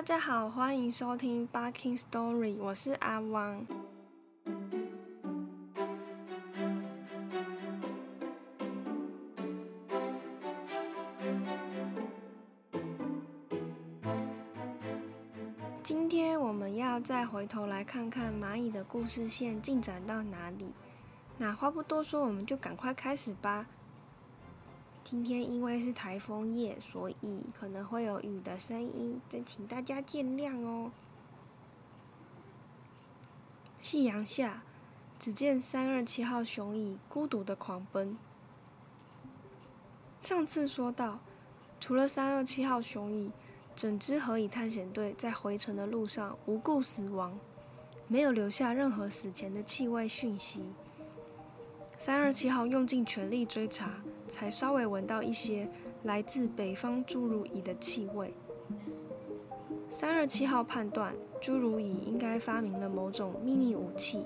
大家好，欢迎收听 Barking Story，我是阿汪。今天我们要再回头来看看蚂蚁的故事线进展到哪里。那话不多说，我们就赶快开始吧。今天因为是台风夜，所以可能会有雨的声音，再请大家见谅哦。夕阳下，只见三二七号雄蚁孤独的狂奔。上次说到，除了三二七号雄蚁，整支河蚁探险队在回程的路上无故死亡，没有留下任何死前的气味讯息。三二七号用尽全力追查。才稍微闻到一些来自北方侏儒蚁的气味。三二七号判断，侏儒蚁应该发明了某种秘密武器，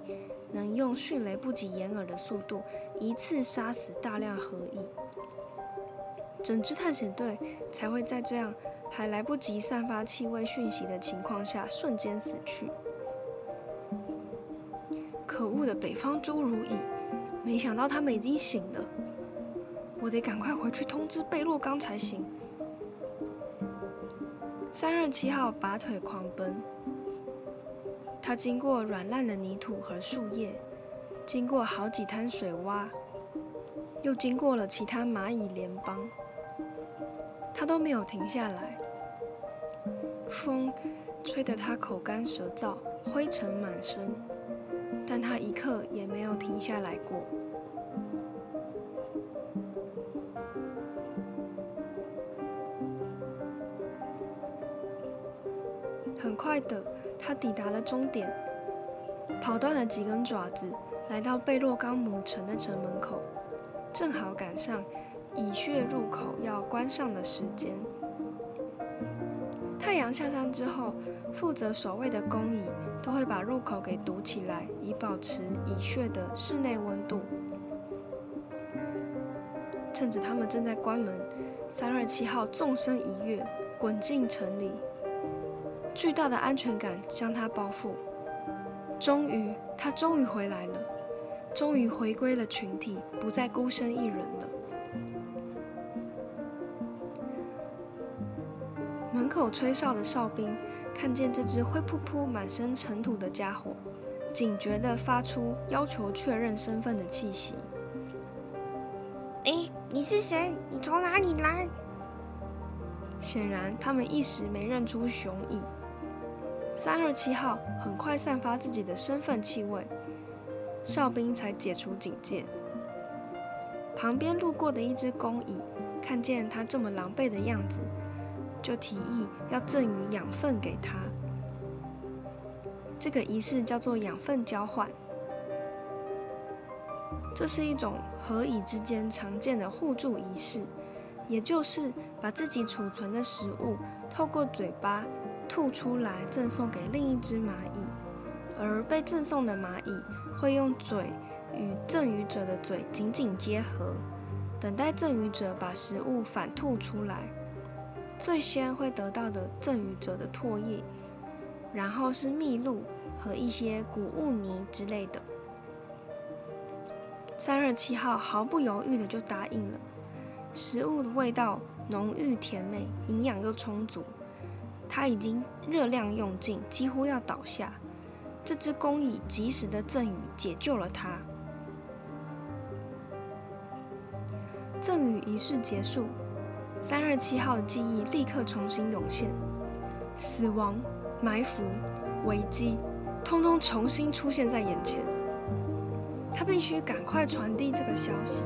能用迅雷不及掩耳的速度一次杀死大量河蚁。整支探险队才会在这样还来不及散发气味讯息的情况下瞬间死去。可恶的北方侏儒蚁！没想到他们已经醒了。我得赶快回去通知贝洛刚才行。三二七号拔腿狂奔，他经过软烂的泥土和树叶，经过好几滩水洼，又经过了其他蚂蚁联邦，他都没有停下来。风吹得他口干舌燥，灰尘满身，但他一刻也没有停下来过。很快的，他抵达了终点，跑断了几根爪子，来到贝洛冈姆城的城门口，正好赶上蚁穴入口要关上的时间。太阳下山之后，负责守卫的工蚁都会把入口给堵起来，以保持蚁穴的室内温度。趁着他们正在关门，三二七号纵身一跃，滚进城里。巨大的安全感将他包覆。终于，他终于回来了，终于回归了群体，不再孤身一人了。门口吹哨的哨兵看见这只灰扑扑、满身尘土的家伙，警觉地发出要求确认身份的气息。哎，你是谁？你从哪里来？显然，他们一时没认出雄蚁。三二七号很快散发自己的身份气味，哨兵才解除警戒。旁边路过的一只公蚁看见他这么狼狈的样子，就提议要赠予养分给他。这个仪式叫做养分交换，这是一种合蚁之间常见的互助仪式，也就是把自己储存的食物透过嘴巴。吐出来赠送给另一只蚂蚁，而被赠送的蚂蚁会用嘴与赠予者的嘴紧紧结合，等待赠予者把食物反吐出来。最先会得到的赠予者的唾液，然后是蜜露和一些谷物泥之类的。三二七号毫不犹豫的就答应了。食物的味道浓郁甜美，营养又充足。他已经热量用尽，几乎要倒下。这只公蚁及时的赠予解救了他。赠予仪式结束，三二七号的记忆立刻重新涌现，死亡、埋伏、危机，通通重新出现在眼前。他必须赶快传递这个消息。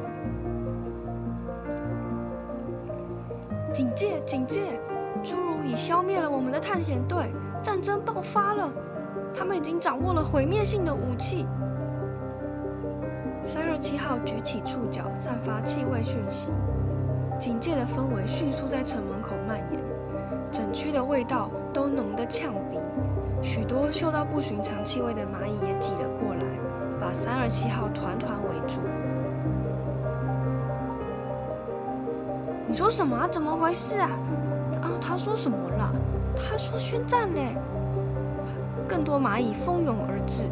警戒！警戒！侏儒已消灭了我们的探险队，战争爆发了。他们已经掌握了毁灭性的武器。三二七号举起触角，散发气味讯息。警戒的氛围迅速在城门口蔓延，整区的味道都浓得呛鼻。许多嗅到不寻常气味的蚂蚁也挤了过来，把三二七号团团围住。你说什么？怎么回事啊？啊，他说什么了？他说宣战嘞！更多蚂蚁蜂拥而至。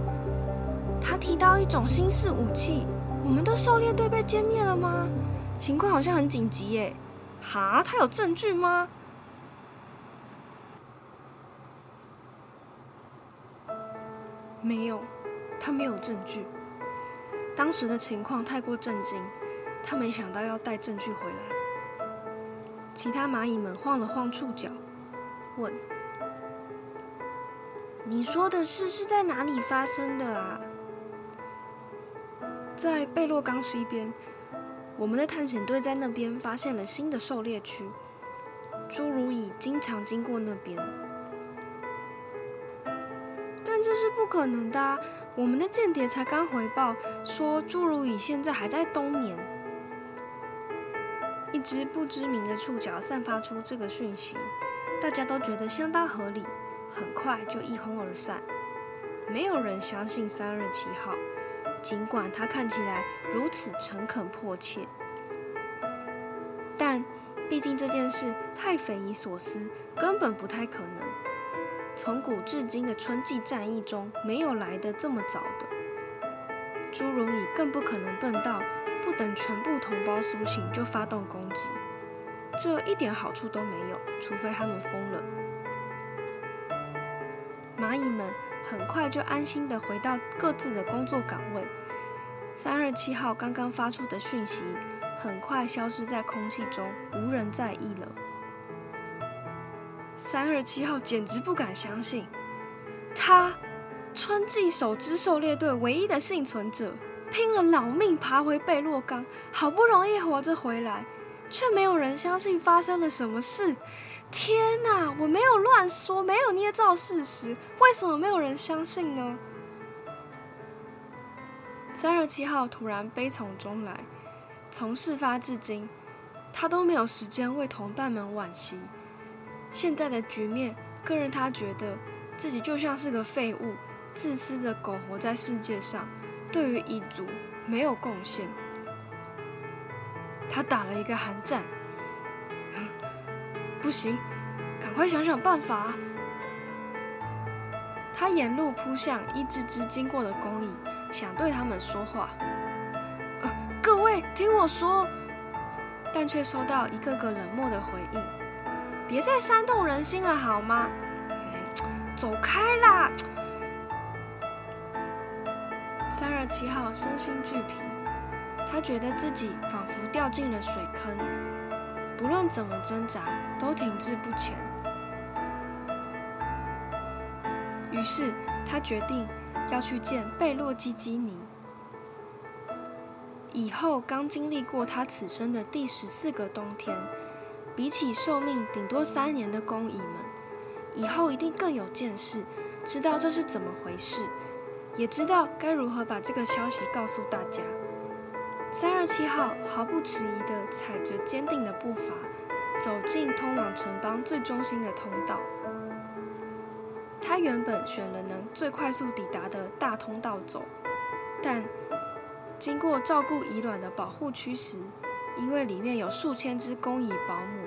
他提到一种新式武器，我们的狩猎队被歼灭了吗？情况好像很紧急耶！哈，他有证据吗？没有，他没有证据。当时的情况太过震惊，他没想到要带证据回来。其他蚂蚁们晃了晃触角，问：“你说的事是在哪里发生的啊？”在贝洛冈西边，我们的探险队在那边发现了新的狩猎区，侏儒蚁经常经过那边。但这是不可能的，我们的间谍才刚回报说侏儒蚁现在还在冬眠。一只不知名的触角散发出这个讯息，大家都觉得相当合理，很快就一哄而散，没有人相信三二七号。尽管他看起来如此诚恳迫切，但毕竟这件事太匪夷所思，根本不太可能。从古至今的春季战役中，没有来得这么早的。侏儒蚁更不可能笨到不等全部同胞苏醒就发动攻击，这一点好处都没有，除非他们疯了。蚂蚁们。很快就安心的回到各自的工作岗位。三二七号刚刚发出的讯息很快消失在空气中，无人在意了。三二七号简直不敢相信，他春季首支狩猎队唯一的幸存者，拼了老命爬回贝洛冈，好不容易活着回来，却没有人相信发生了什么事。天哪！我没有乱说，没有捏造事实，为什么没有人相信呢？三二七号突然悲从中来，从事发至今，他都没有时间为同伴们惋惜。现在的局面更让他觉得自己就像是个废物，自私的苟活在世界上，对于蚁族没有贡献。他打了一个寒战。不行，赶快想想办法！他沿路扑向一只只经过的工蚁，想对他们说话。各位听我说，但却收到一个个冷漠的回应。别再煽动人心了，好吗？走开啦！七号身心俱疲，他觉得自己仿佛掉进了水坑。不论怎么挣扎，都停滞不前。于是他决定要去见贝洛基基尼。以后刚经历过他此生的第十四个冬天，比起寿命顶多三年的工蚁们，以后一定更有见识，知道这是怎么回事，也知道该如何把这个消息告诉大家。三二七号毫不迟疑地踩着坚定的步伐，走进通往城邦最中心的通道。他原本选了能最快速抵达的大通道走，但经过照顾蚁卵的保护区时，因为里面有数千只工蚁保姆，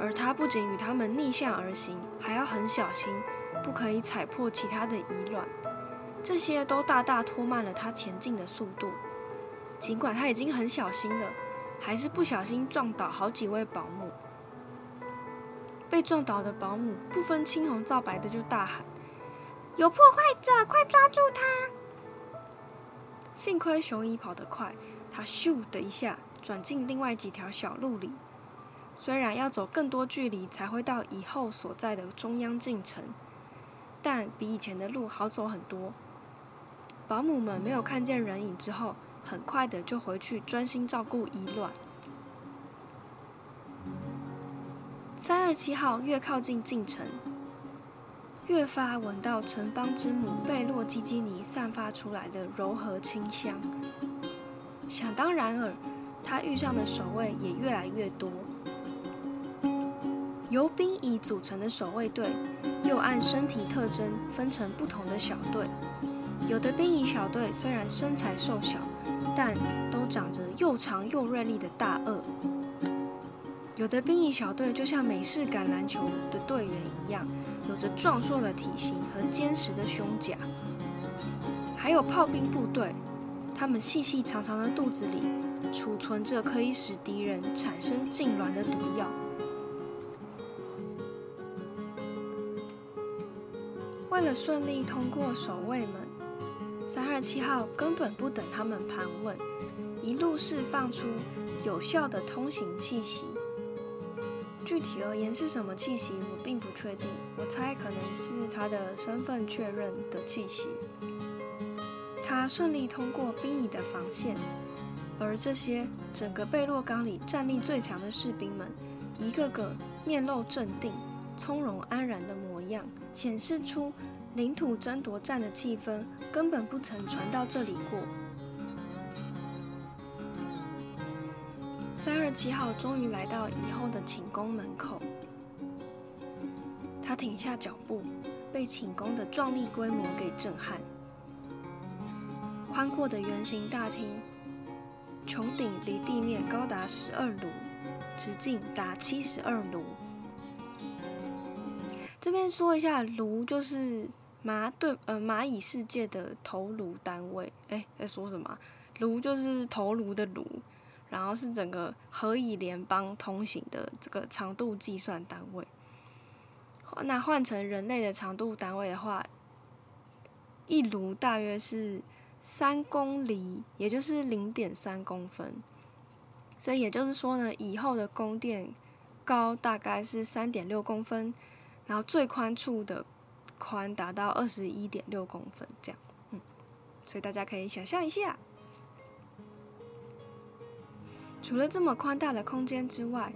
而他不仅与他们逆向而行，还要很小心，不可以踩破其他的蚁卵。这些都大大拖慢了他前进的速度。尽管他已经很小心了，还是不小心撞倒好几位保姆。被撞倒的保姆不分青红皂白的就大喊：“有破坏者，快抓住他！”幸亏熊蚁跑得快，他咻的一下转进另外几条小路里。虽然要走更多距离才会到以后所在的中央进城，但比以前的路好走很多。保姆们没有看见人影之后。很快的就回去专心照顾蚁卵。三二七号越靠近进城，越发闻到城邦之母贝洛基基尼散发出来的柔和清香。想当然尔，他遇上的守卫也越来越多。由兵蚁组成的守卫队，又按身体特征分成不同的小队。有的兵蚁小队虽然身材瘦小，但都长着又长又锐利的大颚。有的兵役小队就像美式橄榄球的队员一样，有着壮硕的体型和坚实的胸甲。还有炮兵部队，他们细细长长的肚子里储存着可以使敌人产生痉挛的毒药。为了顺利通过守卫门，三二七号根本不等他们盘问，一路释放出有效的通行气息。具体而言是什么气息，我并不确定。我猜可能是他的身份确认的气息。他顺利通过兵役的防线，而这些整个贝洛冈里战力最强的士兵们，一个个面露镇定、从容安然的模样，显示出。领土争夺战的气氛根本不曾传到这里过。三二七号终于来到以后的寝宫门口，他停下脚步，被寝宫的壮丽规模给震撼。宽阔的圆形大厅，穹顶离地面高达十二炉，直径达七十二炉。这边说一下，炉就是。蚂对呃蚂蚁世界的头颅单位，哎，在说什么？颅就是头颅的颅，然后是整个何以联邦通行的这个长度计算单位。那换成人类的长度单位的话，一炉大约是三公里，也就是零点三公分。所以也就是说呢，以后的宫殿高大概是三点六公分，然后最宽处的。宽达到二十一点六公分，这样，嗯，所以大家可以想象一下。除了这么宽大的空间之外，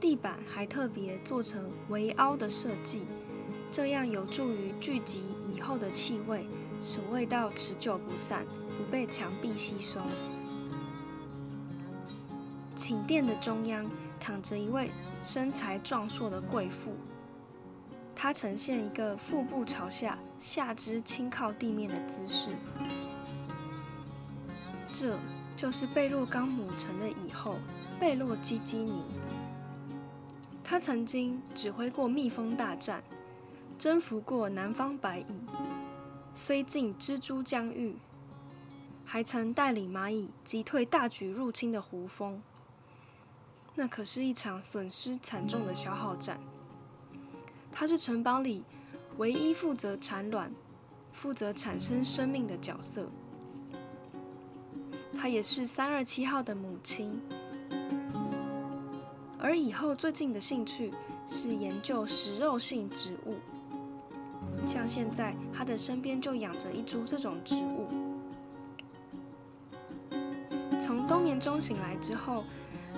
地板还特别做成围凹的设计，这样有助于聚集以后的气味，使味道持久不散，不被墙壁吸收。寝殿的中央躺着一位身材壮硕的贵妇。它呈现一个腹部朝下、下肢轻靠地面的姿势，这就是贝洛冈母城的蚁后贝洛基基尼。他曾经指挥过蜜蜂大战，征服过南方白蚁，虽进蜘蛛疆域，还曾带领蚂蚁击退大举入侵的胡蜂。那可是一场损失惨重的消耗战。他是城堡里唯一负责产卵、负责产生生命的角色。他也是三二七号的母亲，而以后最近的兴趣是研究食肉性植物。像现在，他的身边就养着一株这种植物。从冬眠中醒来之后，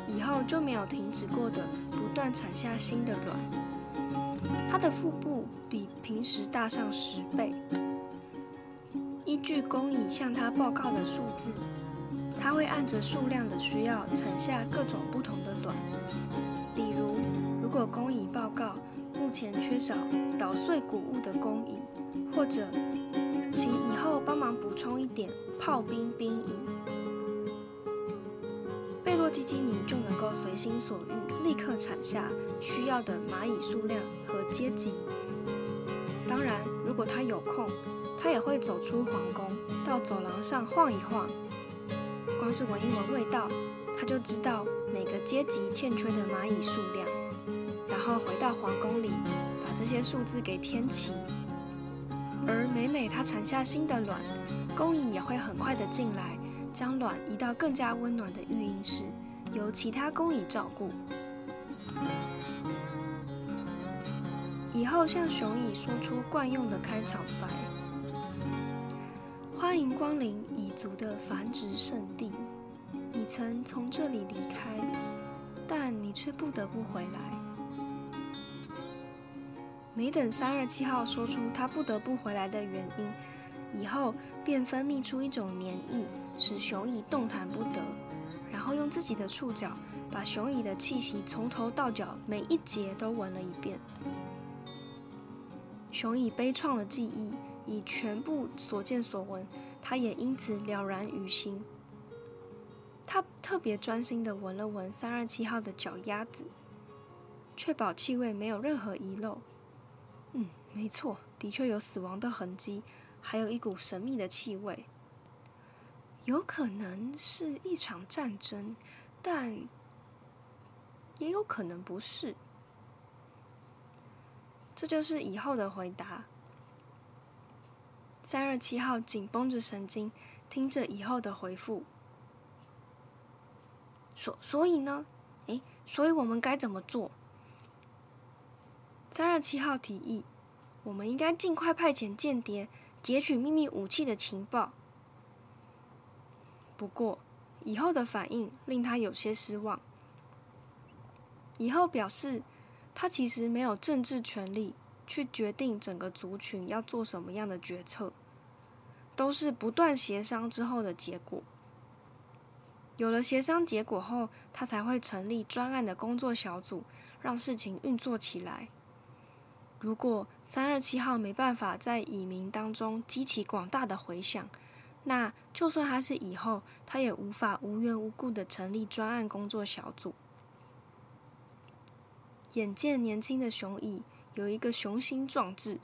以后就没有停止过的不断产下新的卵。它的腹部比平时大上十倍。依据工蚁向它报告的数字，它会按着数量的需要产下各种不同的卵。比如，如果工蚁报告目前缺少捣碎谷物的工蚁，或者请以后帮忙补充一点炮兵兵蚁，贝洛基基尼就能够随心所欲，立刻产下。需要的蚂蚁数量和阶级。当然，如果他有空，他也会走出皇宫，到走廊上晃一晃。光是闻一闻味道，他就知道每个阶级欠缺的蚂蚁数量，然后回到皇宫里，把这些数字给填齐。而每每他产下新的卵，工蚁也会很快的进来，将卵移到更加温暖的育婴室，由其他工蚁照顾。以后向熊蚁说出惯用的开场白：“欢迎光临蚁族的繁殖圣地。你曾从这里离开，但你却不得不回来。”没等三二七号说出他不得不回来的原因，以后便分泌出一种黏液，使雄蚁动弹不得，然后用自己的触角把雄蚁的气息从头到脚每一节都闻了一遍。雄蚁悲怆的记忆，以全部所见所闻，他也因此了然于心。他特别专心地闻了闻三二七号的脚丫子，确保气味没有任何遗漏。嗯，没错，的确有死亡的痕迹，还有一股神秘的气味。有可能是一场战争，但也有可能不是。这就是以后的回答。三二七号紧绷着神经，听着以后的回复。所所以呢？诶，所以我们该怎么做？三二七号提议，我们应该尽快派遣间谍，截取秘密武器的情报。不过，以后的反应令他有些失望。以后表示，他其实没有政治权利去决定整个族群要做什么样的决策，都是不断协商之后的结果。有了协商结果后，他才会成立专案的工作小组，让事情运作起来。如果三二七号没办法在蚁民当中激起广大的回响，那就算他是以后，他也无法无缘无故的成立专案工作小组。眼见年轻的熊蚁有一个雄心壮志，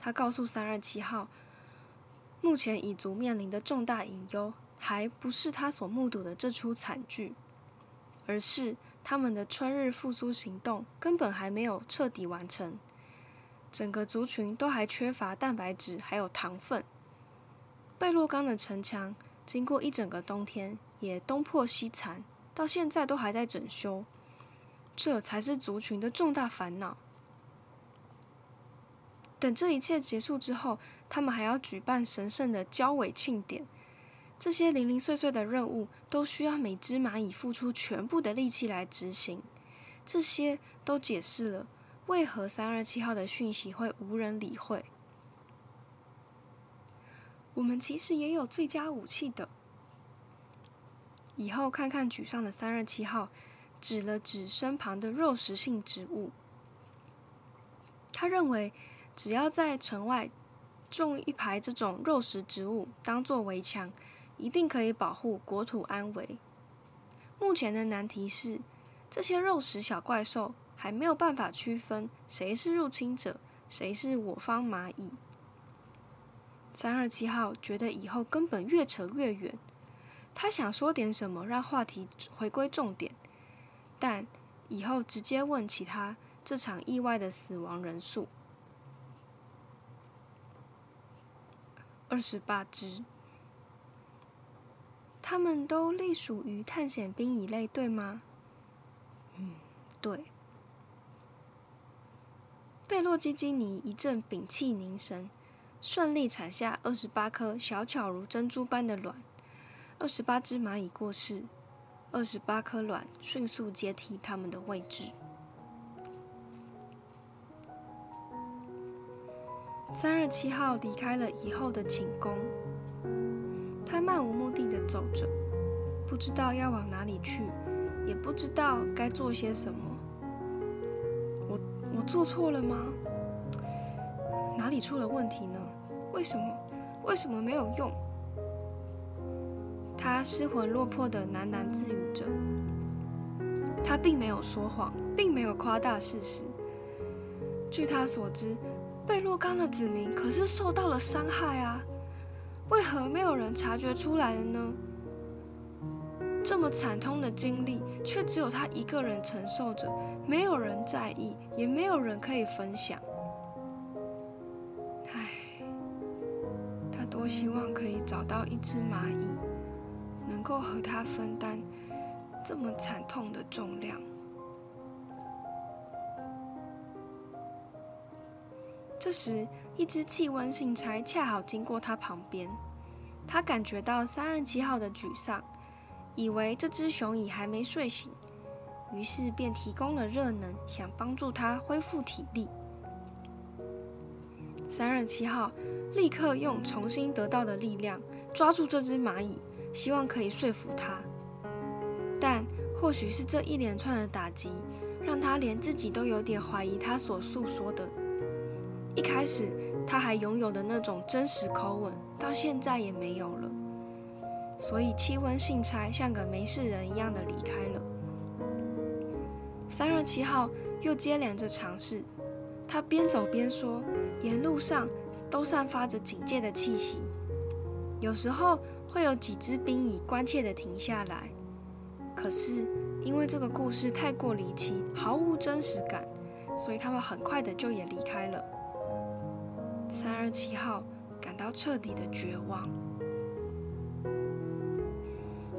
他告诉三二七号，目前蚁族面临的重大隐忧，还不是他所目睹的这出惨剧，而是他们的春日复苏行动根本还没有彻底完成。整个族群都还缺乏蛋白质，还有糖分。贝洛冈的城墙经过一整个冬天，也东破西残，到现在都还在整修。这才是族群的重大烦恼。等这一切结束之后，他们还要举办神圣的交尾庆典。这些零零碎碎的任务，都需要每只蚂蚁付出全部的力气来执行。这些都解释了。为何三二七号的讯息会无人理会？我们其实也有最佳武器的。以后看看沮丧的三二七号，指了指身旁的肉食性植物。他认为，只要在城外种一排这种肉食植物当做围墙，一定可以保护国土安危。目前的难题是，这些肉食小怪兽。还没有办法区分谁是入侵者，谁是我方蚂蚁。三二七号觉得以后根本越扯越远，他想说点什么让话题回归重点，但以后直接问起他这场意外的死亡人数：二十八只。他们都隶属于探险兵一类，对吗？嗯，对。贝洛基基尼一阵屏气凝神，顺利产下二十八颗小巧如珍珠般的卵。二十八只蚂蚁过世，二十八颗卵迅速接替它们的位置。三二七号离开了以后的寝宫，他漫无目的的走着，不知道要往哪里去，也不知道该做些什么。我我做错了吗？哪里出了问题呢？为什么？为什么没有用？他失魂落魄的喃喃自语着。他并没有说谎，并没有夸大事实。据他所知，贝洛冈的子民可是受到了伤害啊！为何没有人察觉出来了呢？这么惨痛的经历，却只有他一个人承受着，没有人在意，也没有人可以分享。唉，他多希望可以找到一只蚂蚁，能够和他分担这么惨痛的重量。这时，一只气温信差恰好经过他旁边，他感觉到三二七号的沮丧。以为这只熊蚁还没睡醒，于是便提供了热能，想帮助它恢复体力。三二七号立刻用重新得到的力量抓住这只蚂蚁，希望可以说服他。但或许是这一连串的打击，让他连自己都有点怀疑他所诉说的。一开始他还拥有的那种真实口吻，到现在也没有了。所以，气温信差像个没事人一样的离开了。三月七号又接连着尝试。他边走边说，沿路上都散发着警戒的气息。有时候会有几只兵蚁关切地停下来，可是因为这个故事太过离奇，毫无真实感，所以他们很快的就也离开了。三二七号感到彻底的绝望。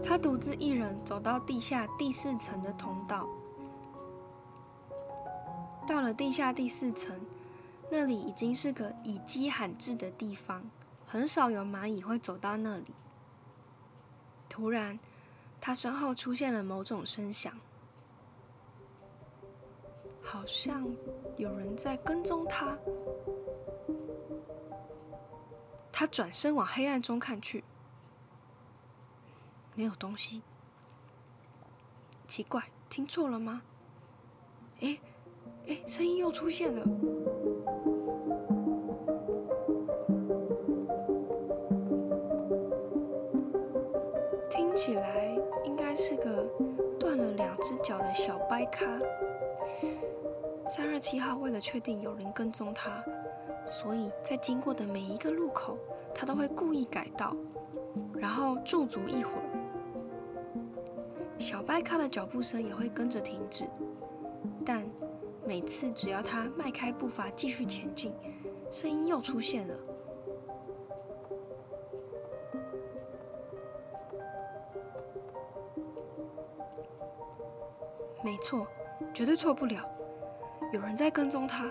他独自一人走到地下第四层的通道。到了地下第四层，那里已经是个以鸡罕至的地方，很少有蚂蚁会走到那里。突然，他身后出现了某种声响，好像有人在跟踪他。他转身往黑暗中看去，没有东西。奇怪，听错了吗？诶。哎，声音又出现了，只脚的小白咖。三二七号为了确定有人跟踪他，所以在经过的每一个路口，他都会故意改道，然后驻足一会儿，小白咖的脚步声也会跟着停止，但。每次只要他迈开步伐继续前进，声音又出现了。没错，绝对错不了，有人在跟踪他。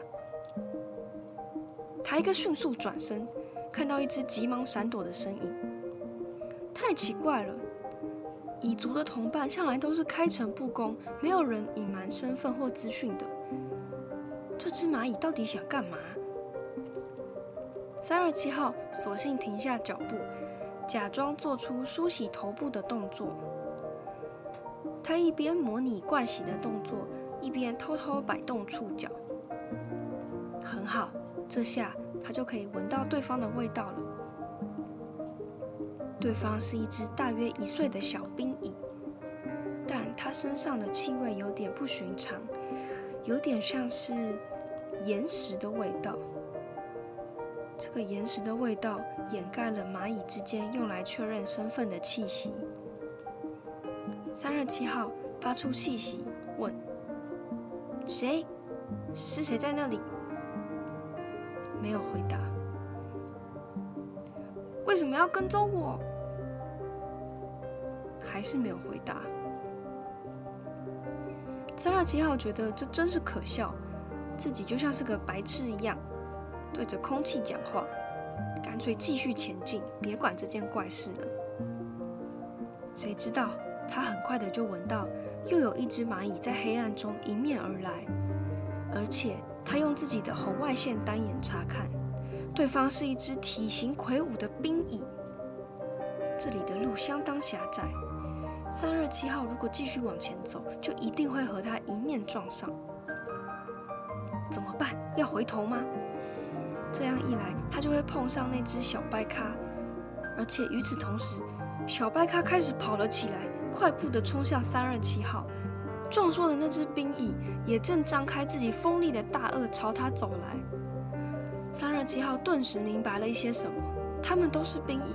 他一个迅速转身，看到一只急忙闪躲的身影。太奇怪了，蚁族的同伴向来都是开诚布公，没有人隐瞒身份或资讯的。这只蚂蚁到底想干嘛？三二七号索性停下脚步，假装做出梳洗头部的动作。他一边模拟惯洗的动作，一边偷偷摆动触角。很好，这下他就可以闻到对方的味道了。对方是一只大约一岁的小冰蚁，但它身上的气味有点不寻常，有点像是……岩石的味道，这个岩石的味道掩盖了蚂蚁之间用来确认身份的气息。三二七号发出气息，问：“谁？是谁在那里？”没有回答。为什么要跟踪我？还是没有回答。三二七号觉得这真是可笑。自己就像是个白痴一样，对着空气讲话，干脆继续前进，别管这件怪事了。谁知道他很快的就闻到，又有一只蚂蚁在黑暗中迎面而来，而且他用自己的红外线单眼查看，对方是一只体型魁梧的冰蚁。这里的路相当狭窄，三二七号如果继续往前走，就一定会和他迎面撞上。怎么办？要回头吗？这样一来，他就会碰上那只小白咖，而且与此同时，小白咖开始跑了起来，快步的冲向三二七号。壮硕的那只冰蚁也正张开自己锋利的大颚朝他走来。三二七号顿时明白了一些什么，他们都是冰蚁，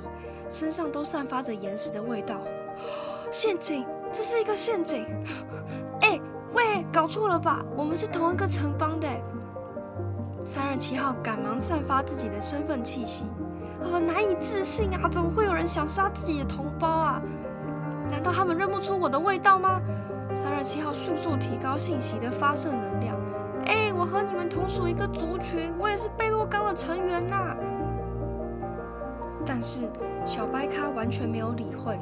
身上都散发着岩石的味道。陷阱！这是一个陷阱！哎！喂，搞错了吧？我们是同一个城邦的。三二七号赶忙散发自己的身份气息，呃，难以置信啊！怎么会有人想杀自己的同胞啊？难道他们认不出我的味道吗？三二七号迅速提高信息的发射能量。哎，我和你们同属一个族群，我也是贝洛刚的成员呐。但是小白咖完全没有理会，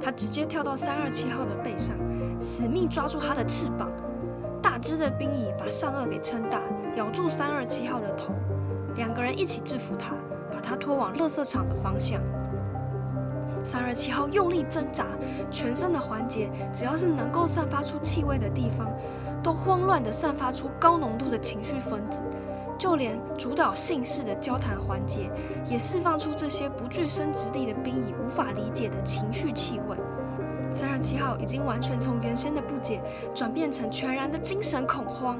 他直接跳到三二七号的背上。死命抓住他的翅膀，大只的冰蚁把上颚给撑大，咬住三二七号的头，两个人一起制服他，把他拖往垃圾场的方向。三二七号用力挣扎，全身的环节只要是能够散发出气味的地方，都慌乱地散发出高浓度的情绪分子，就连主导姓氏的交谈环节，也释放出这些不具生殖力的冰蚁无法理解的情绪气味。三二七号已经完全从原先的不解转变成全然的精神恐慌，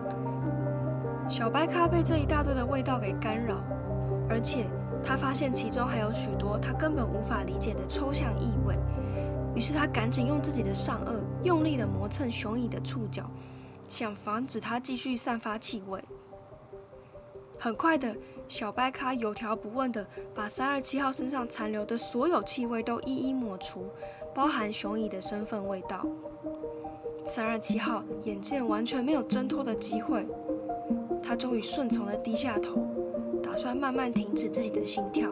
小白咖被这一大堆的味道给干扰，而且他发现其中还有许多他根本无法理解的抽象意味。于是他赶紧用自己的上颚用力的磨蹭雄蚁的触角，想防止它继续散发气味。很快的，小白咖有条不紊的把三二七号身上残留的所有气味都一一抹除，包含雄蚁的身份味道。三二七号眼见完全没有挣脱的机会，他终于顺从的低下头，打算慢慢停止自己的心跳。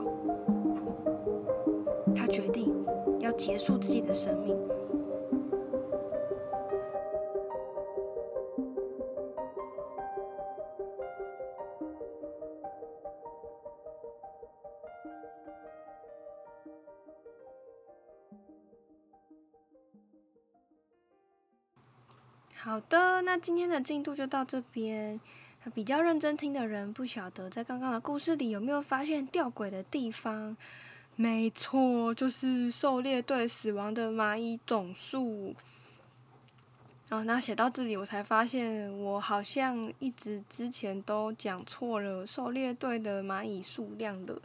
他决定要结束自己的生命。好的，那今天的进度就到这边。比较认真听的人不晓得，在刚刚的故事里有没有发现吊诡的地方？没错，就是狩猎队死亡的蚂蚁总数。哦，那写到这里，我才发现我好像一直之前都讲错了狩猎队的蚂蚁数量了。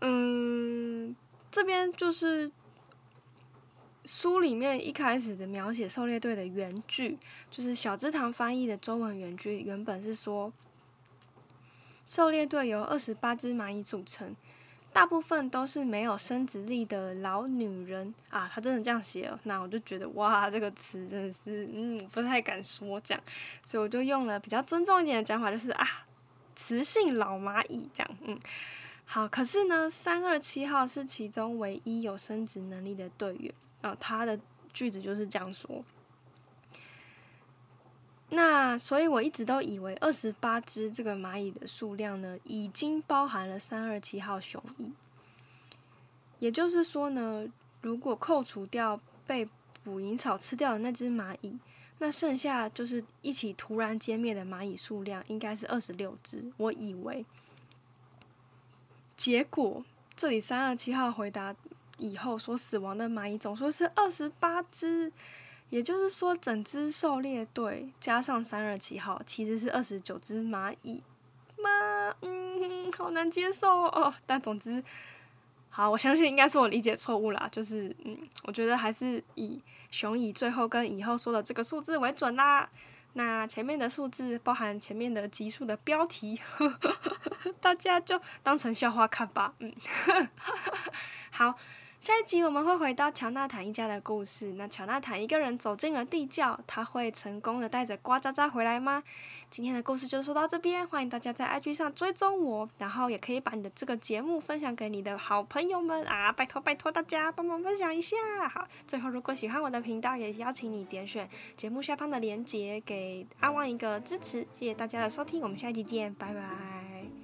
嗯，这边就是。书里面一开始的描写狩猎队的原句，就是小之堂翻译的中文原句，原本是说，狩猎队由二十八只蚂蚁组成，大部分都是没有生殖力的老女人啊。他真的这样写了，那我就觉得哇，这个词真的是，嗯，不太敢说这样，所以我就用了比较尊重一点的讲法，就是啊，雌性老蚂蚁这样，嗯，好。可是呢，三二七号是其中唯一有生殖能力的队员。啊，他的句子就是这样说。那所以我一直都以为二十八只这个蚂蚁的数量呢，已经包含了三二七号雄蚁。也就是说呢，如果扣除掉被捕蝇草吃掉的那只蚂蚁，那剩下就是一起突然歼灭的蚂蚁数量应该是二十六只。我以为，结果这里三二七号回答。以后所死亡的蚂蚁总数是二十八只，也就是说，整支狩猎队加上三二七号，其实是二十九只蚂蚁。吗，嗯，好难接受哦。但总之，好，我相信应该是我理解错误啦。就是，嗯，我觉得还是以熊蚁最后跟以后说的这个数字为准啦。那前面的数字包含前面的集数的标题，大家就当成笑话看吧。嗯，好。下一集我们会回到乔纳坦一家的故事。那乔纳坦一个人走进了地窖，他会成功的带着瓜渣渣回来吗？今天的故事就说到这边，欢迎大家在 IG 上追踪我，然后也可以把你的这个节目分享给你的好朋友们啊！拜托拜托大家帮忙分享一下。好，最后如果喜欢我的频道，也邀请你点选节目下方的链接，给阿旺一个支持。谢谢大家的收听，我们下一集见，拜拜。